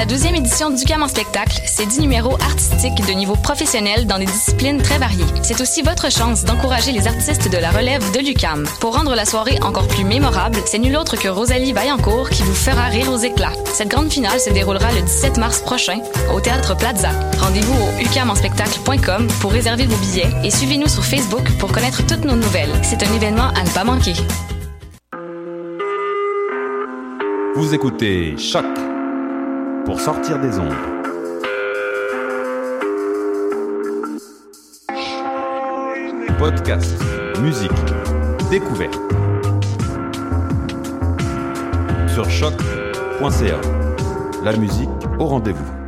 La deuxième édition du CAM en spectacle, c'est 10 numéros artistiques de niveau professionnel dans des disciplines très variées. C'est aussi votre chance d'encourager les artistes de la relève de l'UCAM. Pour rendre la soirée encore plus mémorable, c'est nul autre que Rosalie Vaillancourt qui vous fera rire aux éclats. Cette grande finale se déroulera le 17 mars prochain au Théâtre Plaza. Rendez-vous au ucamonspectacle.com pour réserver vos billets et suivez-nous sur Facebook pour connaître toutes nos nouvelles. C'est un événement à ne pas manquer. Vous écoutez Choc pour sortir des ondes. Podcast, musique, découverte. Sur choc.ca. La musique au rendez-vous.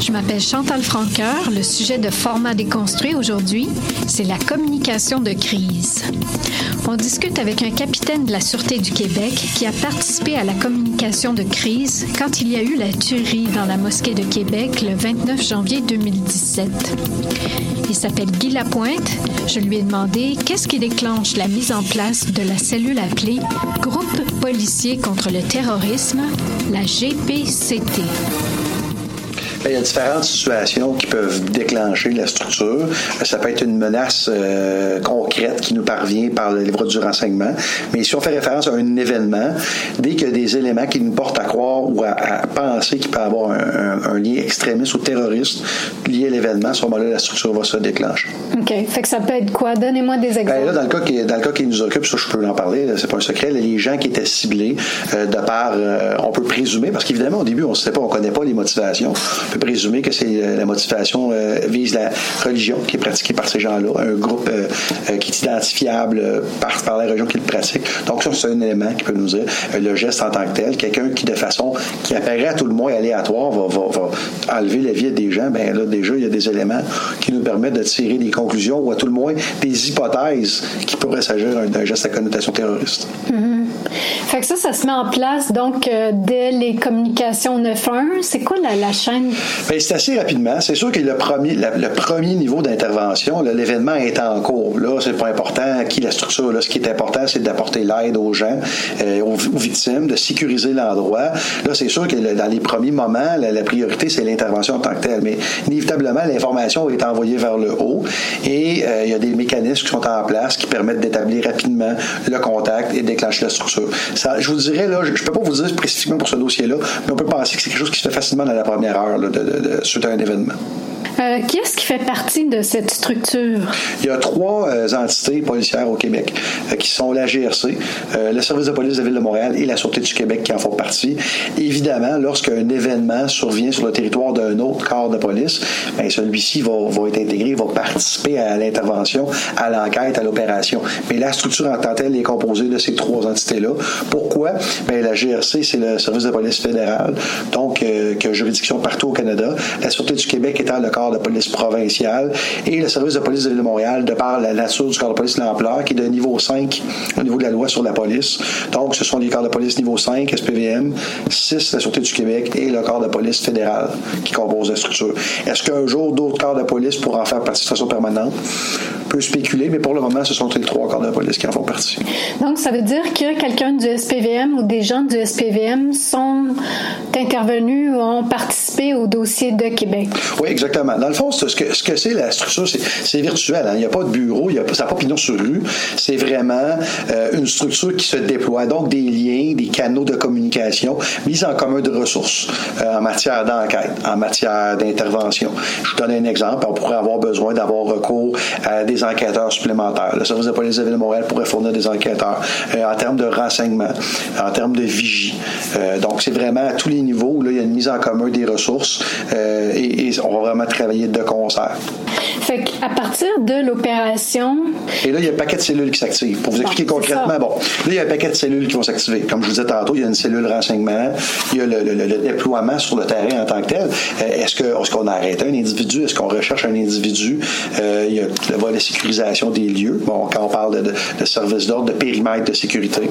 Je m'appelle Chantal Franqueur. Le sujet de Format déconstruit aujourd'hui, c'est la communication de crise. On discute avec un capitaine de la Sûreté du Québec qui a participé à la communication de crise quand il y a eu la tuerie dans la mosquée de Québec le 29 janvier 2017. Il s'appelle Guy Lapointe. Je lui ai demandé qu'est-ce qui déclenche la mise en place de la cellule appelée Groupe policier contre le terrorisme, la GPCT. Il y a différentes situations qui peuvent déclencher la structure. Ça peut être une menace euh, concrète qui nous parvient par le livre du renseignement. Mais si on fait référence à un événement, dès qu'il y a des éléments qui nous portent à croire ou à, à penser qu'il peut y avoir un, un, un, lien extrémiste ou terroriste lié à l'événement, à ce moment-là, la structure va se déclencher. OK. Fait que ça peut être quoi? Donnez-moi des exemples. Ben là, dans le cas qui, dans le cas qui nous occupe, ça, je peux en parler, c'est pas un secret, les gens qui étaient ciblés, euh, de par, euh, on peut présumer, parce qu'évidemment, au début, on ne sait pas, on connaît pas les motivations. Peut présumer que c'est euh, la motivation vise la religion qui est pratiquée par ces gens-là, un groupe qui est identifiable par, par la religion qui le pratique. Donc ça, c'est un élément qui peut nous dire le geste en tant que tel. Quelqu'un qui, de façon qui apparaît à tout le moins aléatoire, va, va, va enlever la vie des gens. Ben là, déjà, il y a des éléments qui nous permettent de tirer des conclusions ou à tout le moins des hypothèses qui pourraient s'agir d'un geste à connotation terroriste. Mm-hmm. Fait que ça, ça se met en place donc euh, dès les communications 9.1. C'est quoi la, la chaîne? Ben, c'est assez rapidement. C'est sûr que le premier, le premier niveau d'intervention, l'événement est en cours. Là, c'est pas important qui la structure. Là, ce qui est important, c'est d'apporter l'aide aux gens, euh, aux, victimes, de sécuriser l'endroit. Là, c'est sûr que le, dans les premiers moments, la, priorité, c'est l'intervention en tant que telle. Mais inévitablement, l'information est envoyée vers le haut et euh, il y a des mécanismes qui sont en place qui permettent d'établir rapidement le contact et déclencher la Ça, je vous dirais, là, je ne peux pas vous dire spécifiquement pour ce dossier-là, mais on peut penser que c'est quelque chose qui se fait facilement dans la première heure là, de, de, de, suite à un événement. Euh, qui est-ce qui fait partie de cette structure? Il y a trois euh, entités policières au Québec euh, qui sont la GRC, le service de police de la Ville de Montréal et la Sûreté du Québec qui en font partie. Évidemment, lorsqu'un événement survient sur le territoire d'un autre corps de police, ben, celui-ci va, va, être intégré, va participer à l'intervention, à l'enquête, à l'opération. Mais la structure en tant que telle est composée de ces trois entités entité-là. Pourquoi? Ben, la GRC, c'est le service de police fédéral, donc euh, qui a juridiction partout au Canada. La Sûreté du Québec étant le corps de police provincial et le service de police de l'île de Montréal, de par la nature du corps de police, l'ampleur, qui est de niveau 5 au niveau de la loi sur la police. Donc, ce sont les corps de police niveau 5, SPVM, 6, la Sûreté du Québec et le corps de police fédéral qui composent la structure. Est-ce qu'un jour, d'autres corps de police pourront en faire partie de permanente? Peut spéculer, mais pour le moment, ce sont les trois corps de police qui en font partie. Donc, ça veut dire que quelqu'un du SPVM ou des gens du SPVM sont intervenus ou ont participé au dossier de Québec? Oui, exactement. Dans le fond, ce que ce que c'est la structure, c'est virtuel. Hein. Il n'y a pas de bureau, il y a, ça n'a pas pignon sur rue. C'est vraiment euh, une structure qui se déploie. Donc, des liens, des canaux de communication, mise en commun de ressources euh, en matière d'enquête, en matière d'intervention. Je vous donne un exemple. On pourrait avoir besoin d'avoir recours à des enquêteurs supplémentaires. Le service de police de Ville de Montréal pourrait fournir des enquêteurs euh, en termes de renseignement, en termes de vigie. Euh, donc, c'est vraiment à tous les niveaux. Là, il y a une mise en commun des ressources euh, et, et, on va vraiment travailler de concert. Fait qu'à partir de l'opération. Et là, il y a un paquet de cellules qui s'activent. Pour vous expliquer concrètement, bon, là, il y a un paquet de cellules qui vont s'activer. Comme je vous disais tantôt, il y a une cellule renseignement, il y a le, le, le déploiement sur le terrain en tant que tel. Est-ce qu'on est qu'on a arrêté un individu? Est-ce qu'on recherche un individu? Euh, il y a le volet sécurisation des lieux. Bon, quand on parle de, de, service d'ordre, de périmètre de sécurité,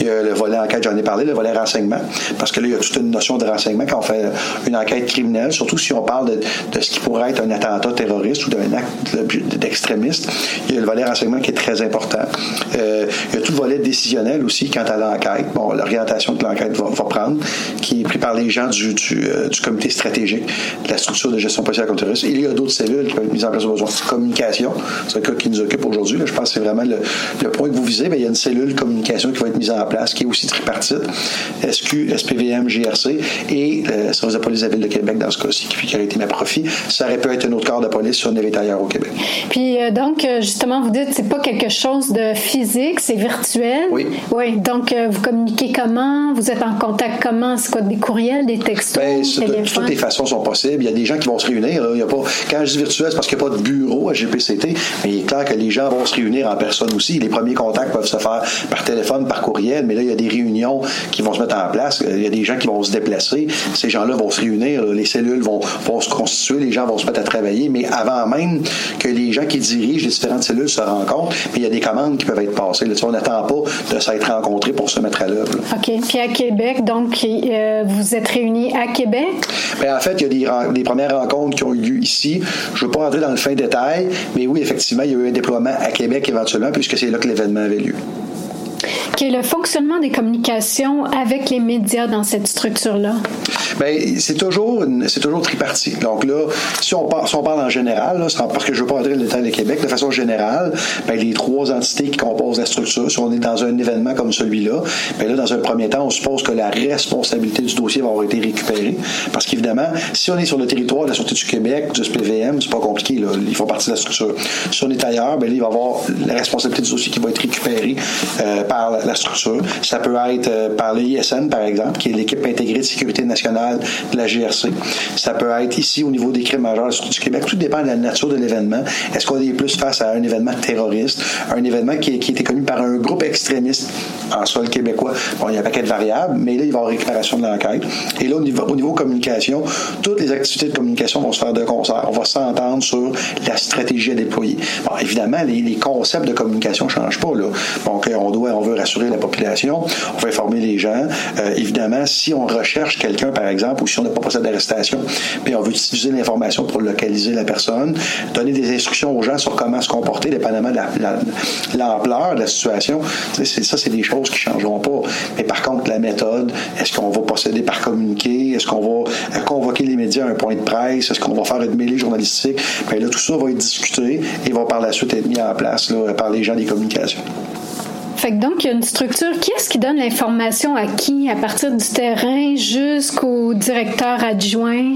il y a le volet enquête, j'en ai parlé, le volet renseignement, parce que là, il y a toute une notion de renseignement quand on fait une enquête criminelle, surtout si on parle de, ce qui pourrait être un attentat terroriste ou d'un acte d'extrémiste. Il y a le volet renseignement qui est très important. Euh, il y a volet décisionnel aussi quant à l'enquête. Bon, l'orientation que l'enquête va, va, prendre, qui est pris par les gens du, du, euh, du comité stratégique de la structure de gestion policière contre terrorisme. Il y a d'autres cellules qui peuvent être mises en place au besoin. Communication, c'est le cas qui nous occupe aujourd'hui. Je pense que c'est vraiment le, le, point que vous visez. Bien, il y a une cellule communication qui va être mise en place, qui est aussi tripartite. SQ, SPVM, GRC et le service de police de la Ville de Québec dans ce cas-ci, qui a été ma profit. Ça aurait pu être un autre corps de police sur une ailleurs au Québec. Puis euh, donc, euh, justement, vous dites c'est pas quelque chose de physique, c'est virtuel. Oui. Oui. Donc, euh, vous communiquez comment? Vous êtes en contact comment? C'est quoi, des courriels, des textos? Bien, de, toutes les façons sont possibles. Il y a des gens qui vont se réunir. Il y a pas, quand je dis virtuel, c'est parce qu'il n'y a pas de bureau à GPCT, mais il est clair que les gens vont se réunir en personne aussi. Les premiers contacts peuvent se faire par téléphone, par courriel, mais là, il y a des réunions qui vont se mettre en place. Il y a des gens qui vont se déplacer. Ces gens-là vont se réunir. Les cellules vont, vont se constituer. Les gens vont se mettre à travailler. Mais avant même que les gens qui dirigent les différentes cellules se rencontrent, il y a des commandes qui peuvent être passées. Là, on pas de s'être rencontrés pour se mettre à l'œuvre. OK. Puis à Québec, donc, euh, vous êtes réunis à Québec? Bien, en fait, il y a des, des, premières rencontres qui ont eu lieu ici. Je ne veux pas rentrer dans le fin détail, mais oui, effectivement, il y a eu un déploiement à Québec éventuellement, puisque c'est là que l'événement avait lieu qui est le fonctionnement des communications avec les médias dans cette structure-là? Bien, c'est toujours, c'est toujours tripartite. Donc là, si on, parle, si on parle en général, là, parce que je ne veux pas entrer dans le détail de Québec, de façon générale, bien, les trois entités qui composent la structure, si on est dans un événement comme celui-là, bien là, dans un premier temps, on suppose que la responsabilité du dossier va avoir été récupérée. Parce qu'évidemment, si on est sur le territoire de la Sûreté du Québec, du SPVM, c'est pas compliqué, ils font partie de la structure. Si on est ailleurs, bien là, il va y avoir la responsabilité du dossier qui va être récupérée euh, par la structure. Ça peut être euh, par l'ISN, par exemple, qui est l'équipe intégrée de sécurité nationale de la GRC. Ça peut être ici au niveau des crimes majeurs du Québec. Tout dépend de la nature de l'événement. Est-ce qu'on est plus face à un événement terroriste, un événement qui, était connu par un groupe extrémiste en sol québécois? Bon, il y a un paquet de variables, mais là, il va y avoir récupération de l'enquête. Et là, au niveau, au niveau communication, toutes les activités de communication vont se faire de concert. On va s'entendre sur la stratégie à déployer. Bon, évidemment, les, les concepts de communication ne changent pas. Là. Donc, on doit, on veut rassurer la population, on va informer les gens. Euh, évidemment, si on recherche quelqu'un, par exemple, ou si on n'a pas passé d'arrestation, puis on veut utiliser l'information pour localiser la personne, donner des instructions aux gens sur comment se comporter, dépendamment de l'ampleur la, de la situation, ça, c'est des choses qui ne changeront pas. Mais par contre, la méthode, est-ce qu'on va procéder par communiquer? Est-ce qu'on va euh, convoquer les médias à un point de presse? Est-ce qu'on va faire une mêlée journalistique? Bien là, tout ça va être discuté et va par la suite être mis en place par les gens des communications. Fait que donc, il y a une structure. Qui est-ce qui donne l'information à qui, à partir du terrain jusqu'au directeur adjoint?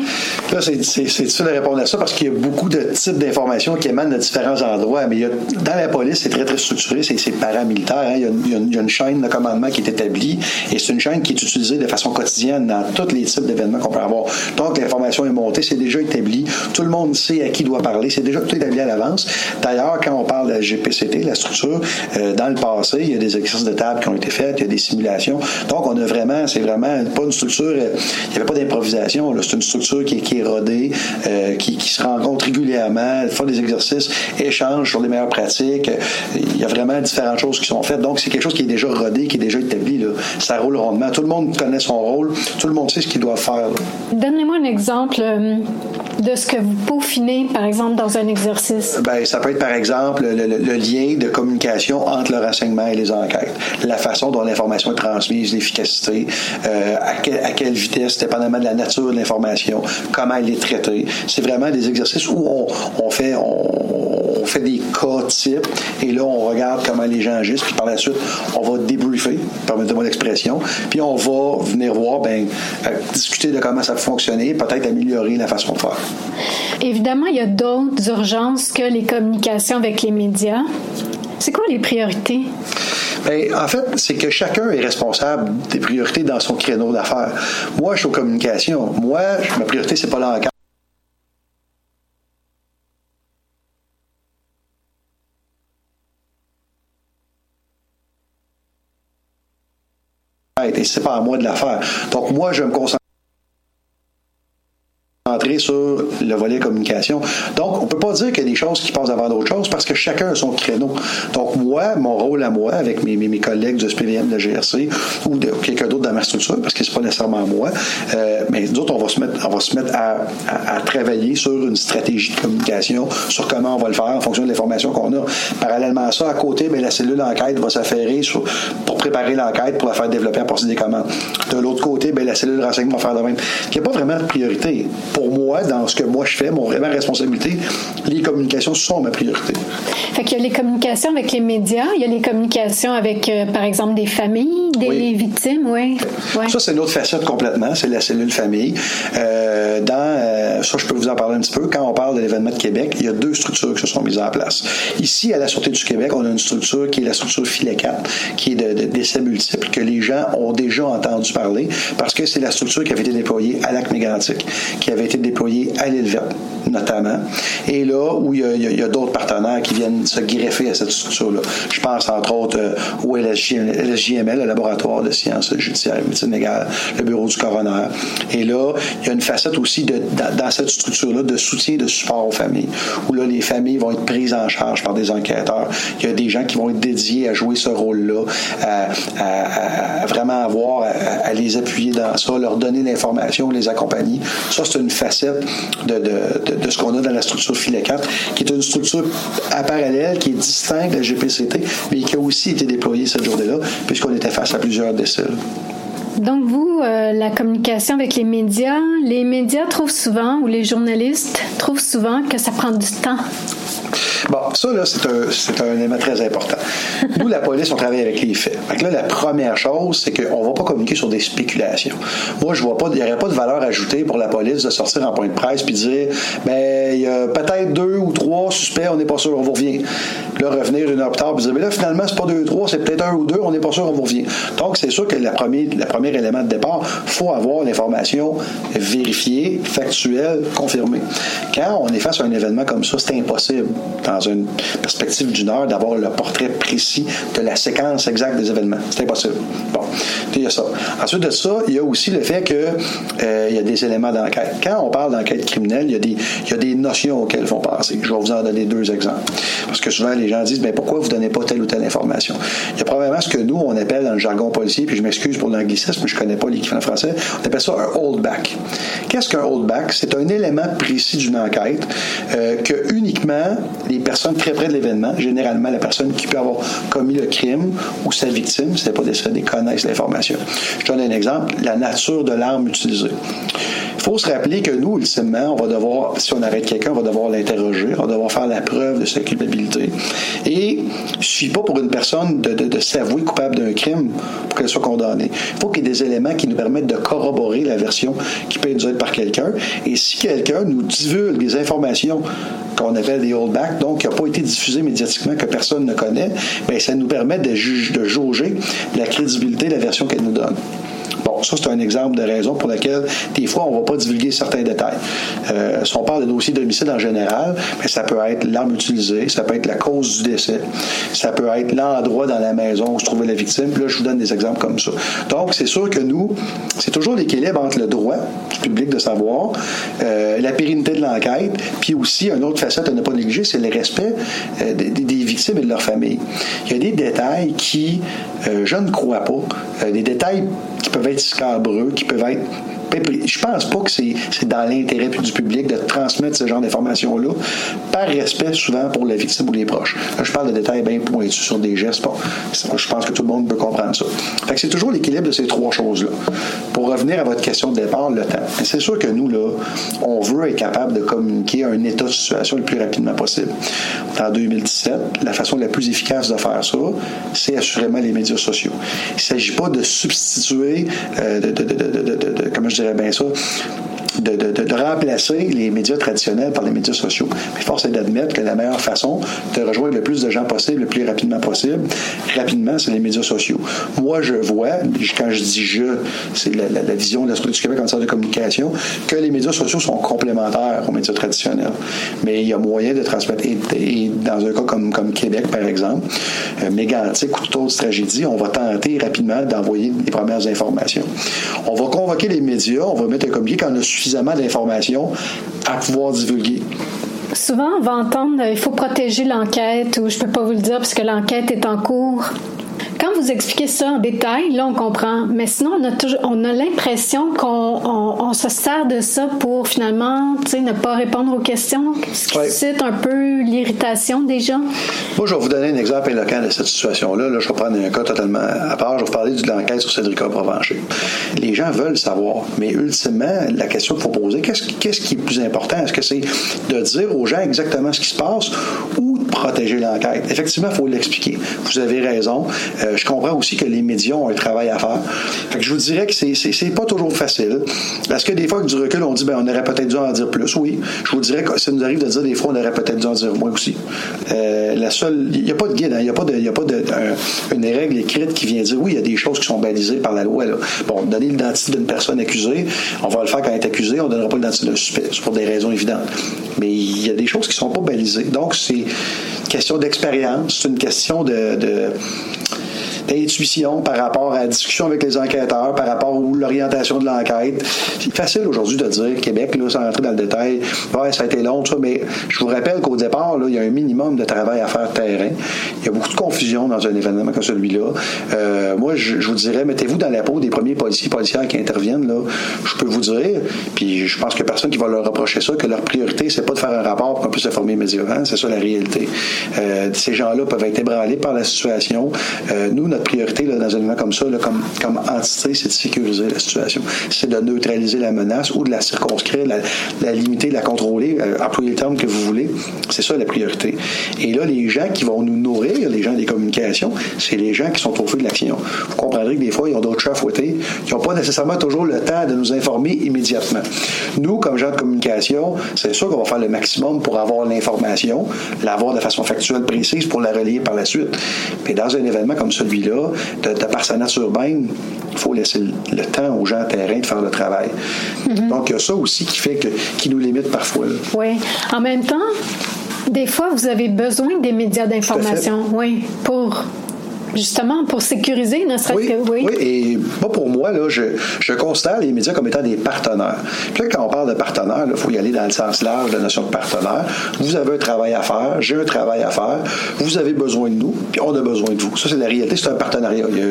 Là, c'est difficile de répondre à ça parce qu'il y a beaucoup de types d'informations qui émanent de différents endroits. Mais dans la police, c'est très, très structuré. C'est paramilitaire. Hein. Il, y a une, chaîne de commandement qui est établie et c'est une chaîne qui est utilisée de façon quotidienne dans tous les types d'événements qu'on peut avoir. Donc, l'information est montée, c'est déjà établi. Tout le monde sait à qui doit parler. C'est déjà tout établi à l'avance. D'ailleurs, quand on parle de la GPCT, la structure, euh, dans le passé, il y a des exercices de table qui ont été faits, il y a des simulations. Donc, on a vraiment, c'est vraiment pas une structure, euh, il n'y avait pas d'improvisation, c'est une structure qui, qui est rodée, euh, qui, qui, se rencontre régulièrement, font des exercices, échangent sur les meilleures pratiques. Il y a vraiment différentes choses qui sont faites. Donc, c'est quelque chose qui est déjà rodé, qui est déjà établi. Là. Ça roule rondement. Tout le monde connaît son rôle, tout le monde sait ce qu'il doit faire. Donnez-moi un exemple euh, de ce que vous peaufinez, par exemple, dans un exercice. Ben, ça peut être, par exemple, le, le lien de communication entre le renseignement et les enquêtes. La façon dont l'information est transmise, l'efficacité, euh, à, quelle vitesse, dépendamment de la nature de l'information, comment elle est traitée. C'est vraiment des exercices où on, fait, des cas types et là, on regarde comment les gens agissent, puis par la suite, on va débriefer, permettez-moi l'expression, puis on va venir voir, ben, euh, discuter de comment ça fonctionner, peut-être améliorer la façon de faire. Évidemment, il y a d'autres urgences que les communications avec les médias. C'est quoi les priorités? Bien, en fait, c'est que chacun est responsable des priorités dans son créneau d'affaires. Moi, je suis aux communications. Moi, ma priorité, c'est pas l'enquête. Et c'est pas à moi de la faire. Donc, moi, je me concentre sur le volet communication. Donc, on peut pas dire qu'il y a des choses qui passent avant d'autres choses parce que chacun a son créneau. Donc, moi, mon rôle à moi, avec mes, mes, collègues du SPVM, de GRC ou de quelqu'un d'autre dans ma structure, parce que c'est pas nécessairement moi, euh, mais nous autres, on va se mettre, on va se mettre à, à, à, travailler sur une stratégie de communication, sur comment on va le faire en fonction de l'information qu'on a. Parallèlement à ça, à côté, bien, la cellule d'enquête va s'affairer pour préparer l'enquête, pour la faire développer à partir des commandes. De l'autre côté, bien, la cellule de renseignement va faire de même. Il n'y a pas vraiment de priorité. Pour moi, dans ce que moi je fais, mon ma responsabilité, les communications sont ma priorité. Fait qu'il y a les communications avec les médias, il y a les communications avec, euh, par exemple, des familles, des oui. victimes, oui. Ouais. Ça, c'est une autre facette complètement, c'est la cellule famille. Euh, dans, euh, ça, je peux vous en parler un petit peu. Quand on parle de l'événement de Québec, il y a deux structures qui se sont mises en place. Ici, à la Sûreté du Québec, on a une structure qui est la structure FILECAP, qui est de, de décès multiples, que les gens ont déjà entendu parler, parce que c'est la structure qui avait été déployée à Lac-Mégantic, qui avait été déployée à l'île notamment. Et là, où il y a, d'autres partenaires qui viennent se greffer à cette structure-là. Je pense, entre autres, euh, au LSJ, LSJML, le laboratoire de sciences judiciaires et le bureau du coroner. Et là, il y a une facette aussi dans, cette structure-là de soutien, de support aux familles, où là, les familles vont être prises en charge par des enquêteurs. Il y a des gens qui vont être dédiés à jouer ce rôle-là, à, vraiment avoir, à, à, les appuyer dans ça, leur donner l'information, les accompagner. Ça, c'est une facette de, ce qu'on a dans la structure filet 4, qui est une structure à parallèle, qui est distincte de la GPCT, mais qui a aussi été déployée cette journée-là, puisqu'on était face à plusieurs décès. Donc vous, euh, la communication avec les médias, les médias trouvent souvent, ou les journalistes trouvent souvent que ça prend du temps. Bon, ça, là, c'est un, un élément très important. Nous, la police, on travaille avec les faits. Fait là, la première chose, c'est qu'on ne va pas communiquer sur des spéculations. Moi, je vois pas, il n'y aurait pas de valeur ajoutée pour la police de sortir en point de presse puis dire, ben, il y a peut-être deux ou trois suspects, on n'est pas sûr, on vous revient. Revenir une heure plus tard puis dire, mais là, finalement, c'est pas deux trois, c'est peut-être un ou deux, on n'est pas sûr, on vous revient. Donc, c'est sûr que le premier élément de départ, faut avoir l'information vérifiée, factuelle, confirmée. Quand on est face à un événement comme ça, c'est impossible dans une perspective d'une heure d'avoir le portrait précis de la séquence exacte des événements. C'est impossible. Bon, il y a ça. Ensuite de ça, il y a aussi le fait que euh, il y a des éléments d'enquête. Quand on parle d'enquête criminelle, il y, a des, y a des notions auxquelles il faut penser. Je vais vous en donner deux exemples. Parce que souvent, les gens disent, mais pourquoi vous ne donnez pas telle ou telle information? Il y a probablement ce que nous, on appelle dans le jargon policier, puis je m'excuse pour l'anglicisme, je ne connais pas l'équivalent français, on appelle ça un holdback. Qu'est-ce qu'un holdback? C'est un élément précis d'une enquête euh, que uniquement les personnes très près de l'événement, généralement la personne qui peut avoir commis le crime ou sa victime, si ce n'est pas décédé, connaissent l'information. Je donne un exemple, la nature de l'arme utilisée. Il faut se rappeler que nous, ultimement, on va devoir, si on arrête quelqu'un, on va devoir l'interroger, on va devoir faire la preuve de sa culpabilité. Et ne suffit pas pour une personne de, de, de s'avouer coupable d'un crime pour qu'elle soit condamnée. Il faut qu'il y ait des éléments qui nous permettent de corroborer la version qui peut être dite par quelqu'un. Et si quelqu'un nous divulgue des informations qu'on appelle des holdbacks, donc qui n'a pas été diffusé médiatiquement, que personne ne connaît, bien, ça nous permet de, juge, de jauger la crédibilité de la version qu'elle nous donne. Ça, c'est un exemple de raison pour laquelle, des fois, on ne va pas divulguer certains détails. Euh, si on parle de dossier d'homicide en général, mais ça peut être l'arme utilisée, ça peut être la cause du décès, ça peut être l'endroit dans la maison où se trouvait la victime. Là, je vous donne des exemples comme ça. Donc, c'est sûr que nous, c'est toujours l'équilibre entre le droit du public de savoir, euh, la pérennité de l'enquête, puis aussi, une autre facette à ne pas négliger, c'est le respect euh, des, des, victimes et de leur famille. Il y a des détails qui, je ne crois pas, des détails qui peuvent être scabreux, qui peuvent être je pense pas que c'est dans l'intérêt du public de transmettre ce genre d'informations-là, par respect souvent pour la victime ou les proches. Là, je parle de détails bien pointus sur des gestes. Je pense que tout le monde peut comprendre ça. Fait que c'est toujours l'équilibre de ces trois choses-là. Pour revenir à votre question de départ, le temps. C'est sûr que nous, là, on veut être capable de communiquer un état de situation le plus rapidement possible. En 2017, la façon la plus efficace de faire ça, c'est assurément les médias sociaux. Il ne s'agit pas de substituer, euh, de, de, de, de, je dirais bien de, remplacer les médias traditionnels par les médias sociaux. Mais force est d'admettre que la meilleure façon de rejoindre le plus de gens possible, le plus rapidement possible, rapidement, c'est les médias sociaux. Moi, je vois, quand je dis je, c'est la, vision de la Société du Québec en termes de communication, que les médias sociaux sont complémentaires aux médias traditionnels. Mais il y a moyen de transmettre, et, dans un cas comme, comme Québec, par exemple, euh, mégantique ou toute autre tragédie, on va tenter rapidement d'envoyer les premières informations. On va convoquer les médias, on va mettre un communiqué quand on a d'informations à pouvoir divulguer. Souvent, on va entendre il faut protéger l'enquête ou je peux pas vous le dire parce que l'enquête est en cours. Quand vous expliquez ça en détail, là, on comprend. Mais sinon, on a toujours, on a l'impression qu'on on, on se sert de ça pour finalement, tu sais, ne pas répondre aux questions, ce qui suscite un peu l'irritation des gens. Moi, je vais vous donner un exemple éloquent de cette situation-là. Là, je vais prendre un cas totalement à part. Je vais vous parler de l'enquête sur Cédric Provencher. Les gens veulent savoir, mais ultimement, la question qu'il faut poser, qu'est-ce, qu'est-ce qui est plus important? Est-ce que c'est de dire aux gens exactement ce qui se passe ou de protéger l'enquête? Effectivement, il faut l'expliquer. Vous avez raison. Euh, je comprends aussi que les médias ont un travail à faire. Je vous dirais que c'est, c'est, pas toujours facile. Parce que des fois, avec du recul, on dit, ben, on aurait peut-être dû en dire plus. Oui. Je vous dirais que ça nous arrive de dire des fois, on aurait peut-être dû en dire moins aussi. Euh, il n'y a pas de guide, hein. il n'y a pas de, a pas de, un, une règle écrite qui vient dire, oui, il y a des choses qui sont balisées par la loi. Bon, donner l'identité d'une personne accusée, on va le faire quand elle est accusée, on ne donnera pas l'identité d'un suspect. C'est pour des raisons évidentes. Mais il y a des choses qui ne sont pas balisées. Donc, c'est une question d'expérience, c'est une question de d'intuition par rapport à la discussion avec les enquêteurs, par rapport à l'orientation de l'enquête. C'est facile aujourd'hui de dire Québec, là, sans rentrer dans le détail, ouais, ça a été long, ça, mais je vous rappelle qu'au départ, là, il y a un minimum de travail à faire terrain. Il y a beaucoup de confusion dans un événement comme celui-là. Euh, moi, je, vous dirais, mettez-vous dans la peau des premiers policiers policières qui interviennent. Là. Je peux vous dire, puis je pense que personne qui va leur reprocher ça, que leur priorité, c'est pas de faire un rapport pour qu'on puisse informer immédiatement. C'est ça la réalité. Euh, ces gens-là peuvent être ébranlés par la situation. Euh, nous, notre priorité dans un événement comme ça, comme, comme entité, c'est de sécuriser la situation. C'est de neutraliser la menace ou de la circonscrire, la, la limiter, la contrôler, euh, employer le terme que vous voulez. C'est ça la priorité. Et là, les gens qui vont nous nourrir, les gens des communications, c'est les gens qui sont au feu de l'action. Vous comprendrez que des fois, ils ont d'autres chats à fouetter, qui n'ont pas nécessairement toujours le temps de nous informer immédiatement. Nous, comme gens de communication, c'est sûr qu'on va faire le maximum pour avoir l'information, l'avoir de façon factuelle, précise, pour la relayer par la suite. Mais dans un événement comme celui-là, de, de, par sa nature même, il faut laisser le, le, temps aux gens à terrain de faire le travail. Mm-hmm. Donc, il y a ça aussi qui fait que, qui nous limite parfois. Là. Oui. En même temps, des fois, vous avez besoin des médias d'information, oui, pour justement pour sécuriser, ne serait-ce oui, que oui. Oui, et moi pour moi là, je, je considère les médias comme étant des partenaires. Puis là, quand on parle de partenaires, il faut y aller dans le sens large de la notion de partenaire. Vous avez un travail à faire, j'ai un travail à faire. Vous avez besoin de nous, puis on a besoin de vous. Ça c'est la réalité, c'est un partenariat. Il n'y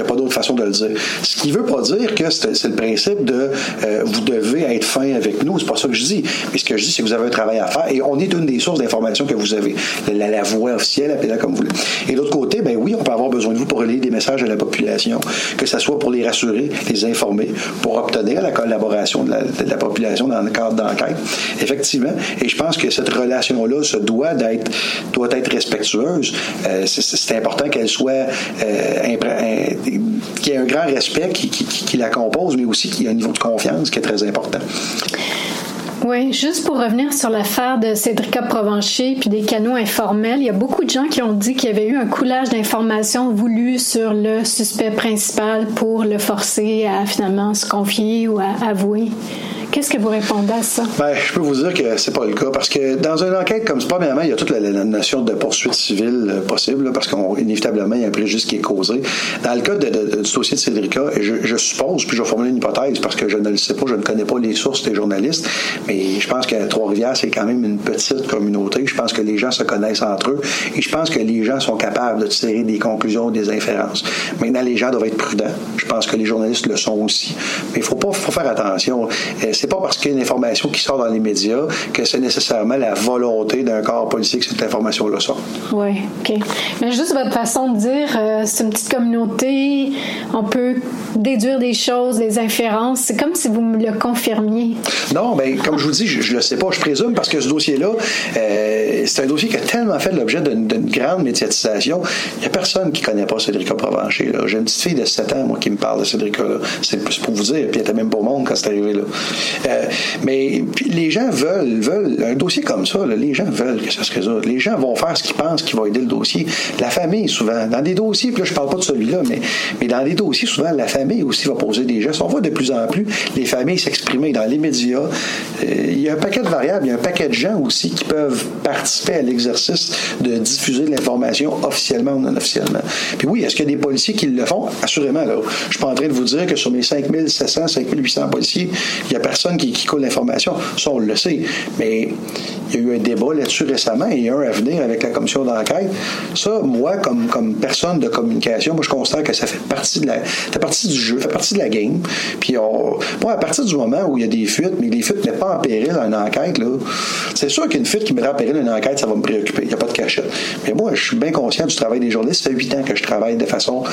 a, a, pas d'autre façon de le dire. Ce qui veut pas dire que c'est le principe de euh, vous devez être fin avec nous. C'est pas ça que je dis. Mais ce que je dis, c'est que vous avez un travail à faire et on est une des sources d'information que vous avez. La, la voie officielle, appelez-la comme vous voulez. Et de l'autre côté, ben oui, on avoir besoin de vous pour relayer des messages à la population, que ce soit pour les rassurer, les informer, pour obtenir la collaboration de la, population dans le cadre d'enquête. Effectivement, et je pense que cette relation-là se doit d'être doit être respectueuse. Euh, c'est important qu'elle soit euh, qu'il y ait un grand respect qui, la compose, mais aussi qu'il y ait un niveau de confiance qui est très important. Oui, juste pour revenir sur l'affaire de Cédrica Provencher puis des canaux informels, il y a beaucoup de gens qui ont dit qu'il y avait eu un coulage d'informations voulu sur le suspect principal pour le forcer à finalement se confier ou à avouer. Qu'est-ce que vous répondez à ça? Ben, je peux vous dire que c'est pas le cas parce que dans une enquête comme ça, premièrement, il y a toute la, notion de poursuite civile euh, possible parce qu'inévitablement, il y a un préjudice qui est causé. Dans le cas du dossier de Cédrica, je, suppose, puis je vais formuler une hypothèse parce que je ne le sais pas, je ne connais pas les sources des journalistes, mais je pense que Trois-Rivières, c'est quand même une petite communauté. Je pense que les gens se connaissent entre eux et je pense que les gens sont capables de tirer des conclusions, des inférences. Maintenant, les gens doivent être prudents. Je pense que les journalistes le sont aussi. Mais il faut pas faire attention. Euh, c'est pas parce qu'il y a une information qui sort dans les médias que c'est nécessairement la volonté d'un corps policier que cette information-là sort. Oui, OK. Mais juste votre façon de dire, euh, c'est une petite communauté, on peut déduire des choses, des inférences. C'est comme si vous me le confirmiez. Non, mais comme je vous dis, je, ne le sais pas. Je présume parce que ce dossier-là, euh, c'est un dossier qui a tellement fait l'objet d'une grande médiatisation. Il n'y a personne qui ne connaît pas Cédric Provencher. J'ai une petite fille de 7 ans, moi, qui me parle de Cédric. C'est pour vous dire. Puis elle était même pas au monde quand c'est arrivé là. Euh, mais les gens veulent, veulent, un dossier comme ça, les gens veulent que ça se résolve. Les gens vont faire ce qu'ils pensent qui va aider le dossier. La famille, souvent, dans des dossiers, puis là, je parle pas de celui-là, mais, mais dans des dossiers, souvent, la famille aussi va poser des gestes. On voit de plus en plus les familles s'exprimer dans les médias. Euh, il y a un paquet de variables, il y a un paquet de gens aussi qui peuvent participer à l'exercice de diffuser l'information officiellement ou non officiellement. Puis oui, est-ce qu'il y a des policiers qui le font? Assurément, là. Je suis pas en train de vous dire que sur mes 5700, 5800 policiers, il y a personne qui, qui l'information. Ça, on le sait. Mais il y a eu un débat là-dessus récemment et un à venir avec la commission d'enquête. Ça, moi, comme, personne de communication, moi, je constate que ça fait partie de la, fait partie du jeu, fait partie de la game. Puis, moi, à partir du moment où il y a des fuites, mais les fuites mettent pas en péril une enquête, là, c'est sûr qu'une fuite qui met en péril une enquête, ça va me préoccuper. Il n'y a pas de cachette. Mais moi, je suis bien conscient du travail des journalistes. Ça fait huit ans que je travaille de façon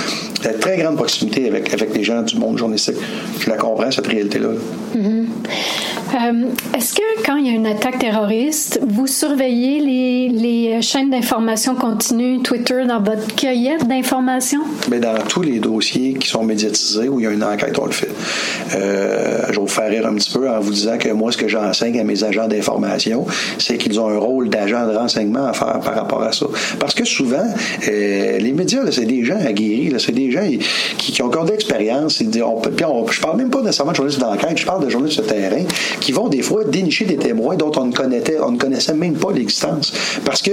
de très grande proximité avec, avec les gens du monde journalistique. Je la comprends, cette réalité-là. Mm-hmm. Euh, est-ce que quand il y a une attaque terroriste, vous surveillez les, les chaînes d'information continue Twitter dans votre cueillette d'informations? Mais dans tous les dossiers qui sont médiatisés où il y a une enquête, on le fait. Euh, je vais vous faire rire un petit peu en vous disant que moi, ce que j'enseigne à mes agents d'information, c'est qu'ils ont un rôle d'agent de renseignement à faire par rapport à ça. Parce que souvent, euh, les médias, c'est des gens aguerris, c'est des gens qui, ont encore d'expérience. Je parle même pas nécessairement de journalistes d'enquête, je parle de journalistes terrain qui vont des fois dénicher des témoins dont on ne connaissait, on ne connaissait même pas l'existence. Parce que,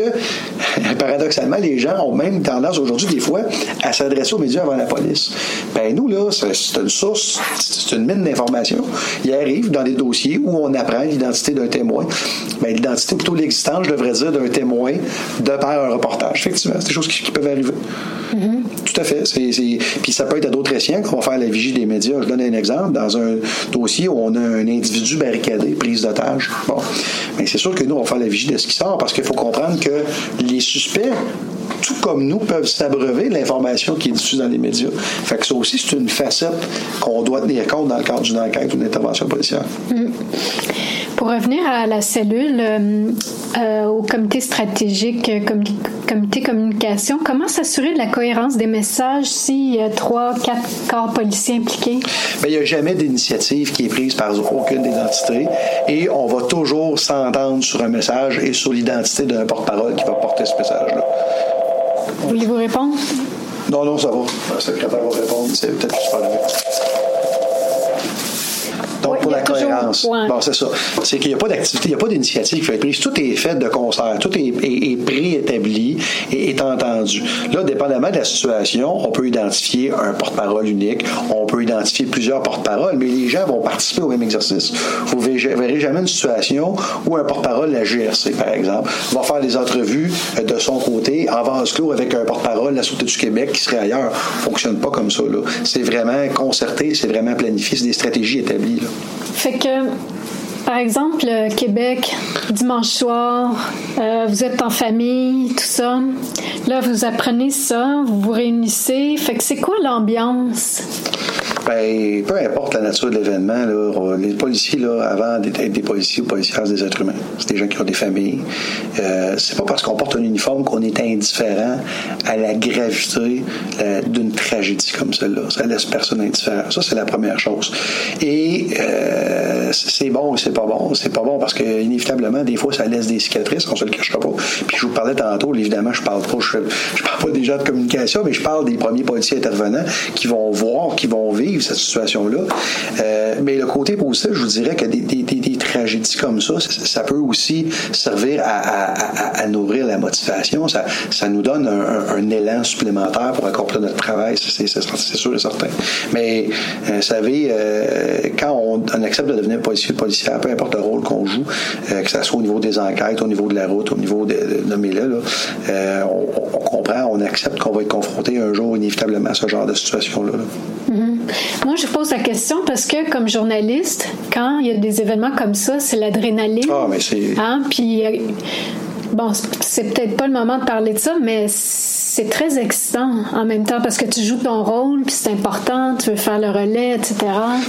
paradoxalement, les gens ont même tendance aujourd'hui, des fois, à s'adresser aux médias avant la police. Ben, nous, là, c'est une source, c'est une mine d'informations. Il arrive dans des dossiers où on apprend l'identité d'un témoin. Ben, l'identité, plutôt l'existence, je devrais dire, d'un témoin de par un reportage. Effectivement, c'est des choses qui, peuvent arriver. Mm-hmm. Tout à fait. Puis ça peut être à d'autres escients qu'on va faire la vigie des médias. Je donne un exemple. Dans un dossier où on a un individu barricadé, prise d'otage, bon. Mais c'est sûr que nous, on va faire la vigie de ce qui sort parce qu'il faut comprendre que les suspects tout comme nous, peuvent s'abreuver l'information qui est diffusée dans les médias. Fait que ça aussi, c'est une facette qu'on doit tenir compte dans le cadre d'une enquête ou d'une intervention policière. Mm. Pour revenir à la cellule, euh, euh, au comité stratégique, euh, comité communication, comment s'assurer de la cohérence des messages s'il y a trois, quatre corps policiers impliqués? Bien, il n'y a jamais d'initiative qui est prise par aucune des entités et on va toujours s'entendre sur un message et sur l'identité d'un porte-parole qui va porter ce message-là. Voulez-vous répondre? Non, non, ça va. Le secrétaire va répondre. C'est peut-être plus pas donc, pour la cohérence. Bon, c'est ça. C'est qu'il n'y a pas d'activité, il n'y a pas d'initiative qui fait être prise. Tout est fait de concert. Tout est, est, préétabli et est entendu. Là, dépendamment de la situation, on peut identifier un porte-parole unique, peut identifier plusieurs porte-paroles, mais les gens vont participer au même exercice. Vous ne verrez jamais une situation où un porte-parole, la GRC, par exemple, va faire des entrevues euh, de son côté en vase clos avec un porte-parole de la Sûreté du Québec qui serait ailleurs. Fonctionne pas comme ça. C'est vraiment concerté, c'est vraiment planifié, c'est des stratégies établies. Fait que, par exemple, Québec, dimanche soir, euh, vous êtes en famille, tout ça. Là, vous apprenez ça, vous vous réunissez. Fait que c'est quoi l'ambiance? Ben, peu importe la nature de l'événement, les policiers, là, avant d'être des policiers ou policières, c'est des êtres humains. C'est des gens qui ont des familles. Euh, c'est pas parce qu'on porte un uniforme qu'on est indifférent à la gravité d'une tragédie comme celle-là. Ça laisse personne indifférent. Ça, c'est la première chose. Et euh, c'est bon ou c'est pas bon? C'est pas bon parce que, inévitablement, des fois, ça laisse des cicatrices, on se le cachera pas. Puis je vous parlais tantôt, évidemment, je parle je parle pas des gens de communication, mais je parle des premiers policiers intervenants qui vont voir, qui vont vivre cette situation-là. Euh, mais le côté positif, je vous dirais que des, des, des, tragédies comme ça, ça peut aussi servir à, à, nourrir la motivation. Ça, nous donne un, élan supplémentaire pour accomplir notre travail, c'est sûr et certain. Mais, euh, vous savez, euh, quand on, accepte de devenir policier policière, peu importe le rôle qu'on joue, euh, que ce soit au niveau des enquêtes, au niveau de la route, au niveau de, de, de, on, comprend, on accepte qu'on va être confronté un jour inévitablement à ce genre de situation-là. Mm -hmm. Moi, je pose la question parce que, comme journaliste, quand il y a des événements comme ça, c'est l'adrénaline. Ah, mais c'est. Hein? Puis, bon, c'est peut-être pas le moment de parler de ça, mais c'est très excitant en même temps parce que tu joues ton rôle, puis c'est important, tu veux faire le relais, etc.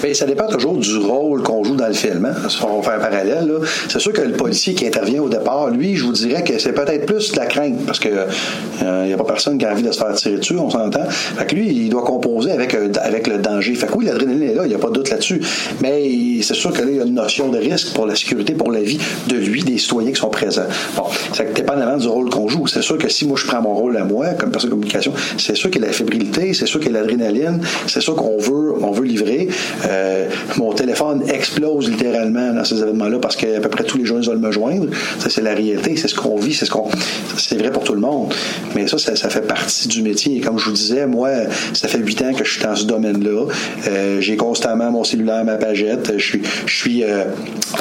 Bien, ça dépend toujours du rôle qu'on joue dans le film. Hein? On va faire un parallèle, c'est sûr que le policier qui intervient au départ, lui, je vous dirais que c'est peut-être plus de la crainte parce que il euh, n'y a pas personne qui a envie de se faire tirer dessus, on s'entend. Fait que lui, il doit composer avec, euh, avec le danger. Fait que oui, l'adrénaline est là, il n'y a pas de doute là-dessus. Mais c'est sûr que là, il y a une notion de risque pour la sécurité, pour la vie de lui, des citoyens qui sont présents. Bon, c'est dépendamment du rôle qu'on joue. C'est sûr que si moi je prends mon rôle à moi, comme personne de communication, c'est sûr qu'il y a la fébrilité, c'est sûr qu'il y a l'adrénaline, c'est sûr qu'on veut, on veut livrer. Euh, mon téléphone explose littéralement dans ces événements-là parce qu'à peu près tous les gens veulent me joindre. Ça, c'est la réalité, c'est ce qu'on vit, c'est ce qu'on, c'est vrai pour tout le monde. Mais ça, ça, ça, fait partie du métier. Et comme je vous disais, moi, ça fait huit ans que je suis dans ce domaine-là. Euh, j'ai constamment mon cellulaire, ma pagette. Je suis, je suis euh,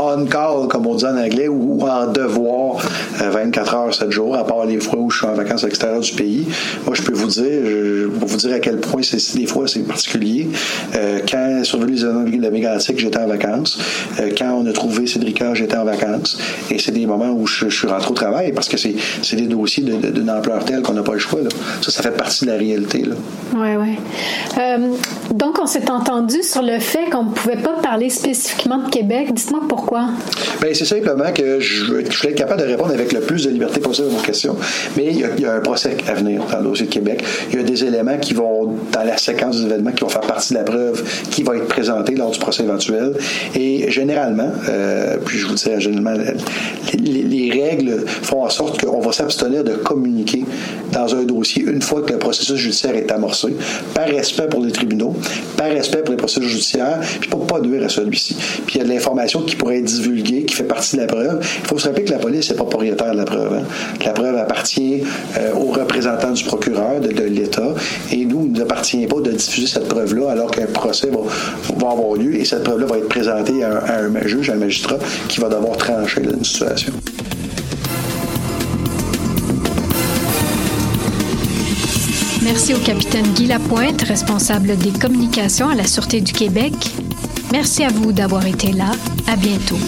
on call, comme on dit en anglais, ou, en devoir 24 heures, 7 jours, à part les fois où je suis en vacances à l'extérieur du pays. Moi, je peux vous dire, je, pour vous dire à quel point c'est, des fois c'est particulier. Euh, quand survenu les de la mégantique, j'étais en vacances. Euh, quand on a trouvé Cédrica, j'étais en vacances. Et c'est des moments où je, je, suis rentré au travail parce que c'est, des dossiers d'une ampleur telle qu'on n'a pas le choix. Là. Ça, ça fait partie de la réalité. Oui, oui. Euh, donc, on s'est entendu sur le fait qu'on ne pouvait pas parler spécifiquement de Québec. Dites-moi pourquoi. Bien, c'est simplement que je, je voulais être capable de répondre avec le plus de liberté possible à vos questions. Mais il y, a, un procès à venir dans le dossier de Québec. Il y a des éléments qui vont, dans la séquence des événements, qui vont faire partie de la preuve qui va être présentée lors du procès éventuel. Et généralement, euh, puis je vous dirais généralement, les, les règles font en sorte qu'on va s'abstenir de communiquer dans un dossier une fois que le processus judiciaire est amorcé, par respect pour les tribunaux, par respect pour les processus judiciaires, puis pour pas nuire à celui-ci. Puis il y a de l'information qui pourrait être divulguée, qui fait partie de la preuve. Il faut se rappeler que la police n'est pas propriétaire de la preuve. Hein. La preuve appartient euh, aux représentants du procureur, de, l'État, et nous, il ne nous appartient pas de diffuser cette preuve-là alors qu'un procès va, avoir lieu et cette preuve-là va être présentée à un, à un juge, à un magistrat qui va devoir trancher là, une situation. Merci au capitaine Guy Lapointe, responsable des communications à la Sûreté du Québec. Merci à vous d'avoir été là. À bientôt.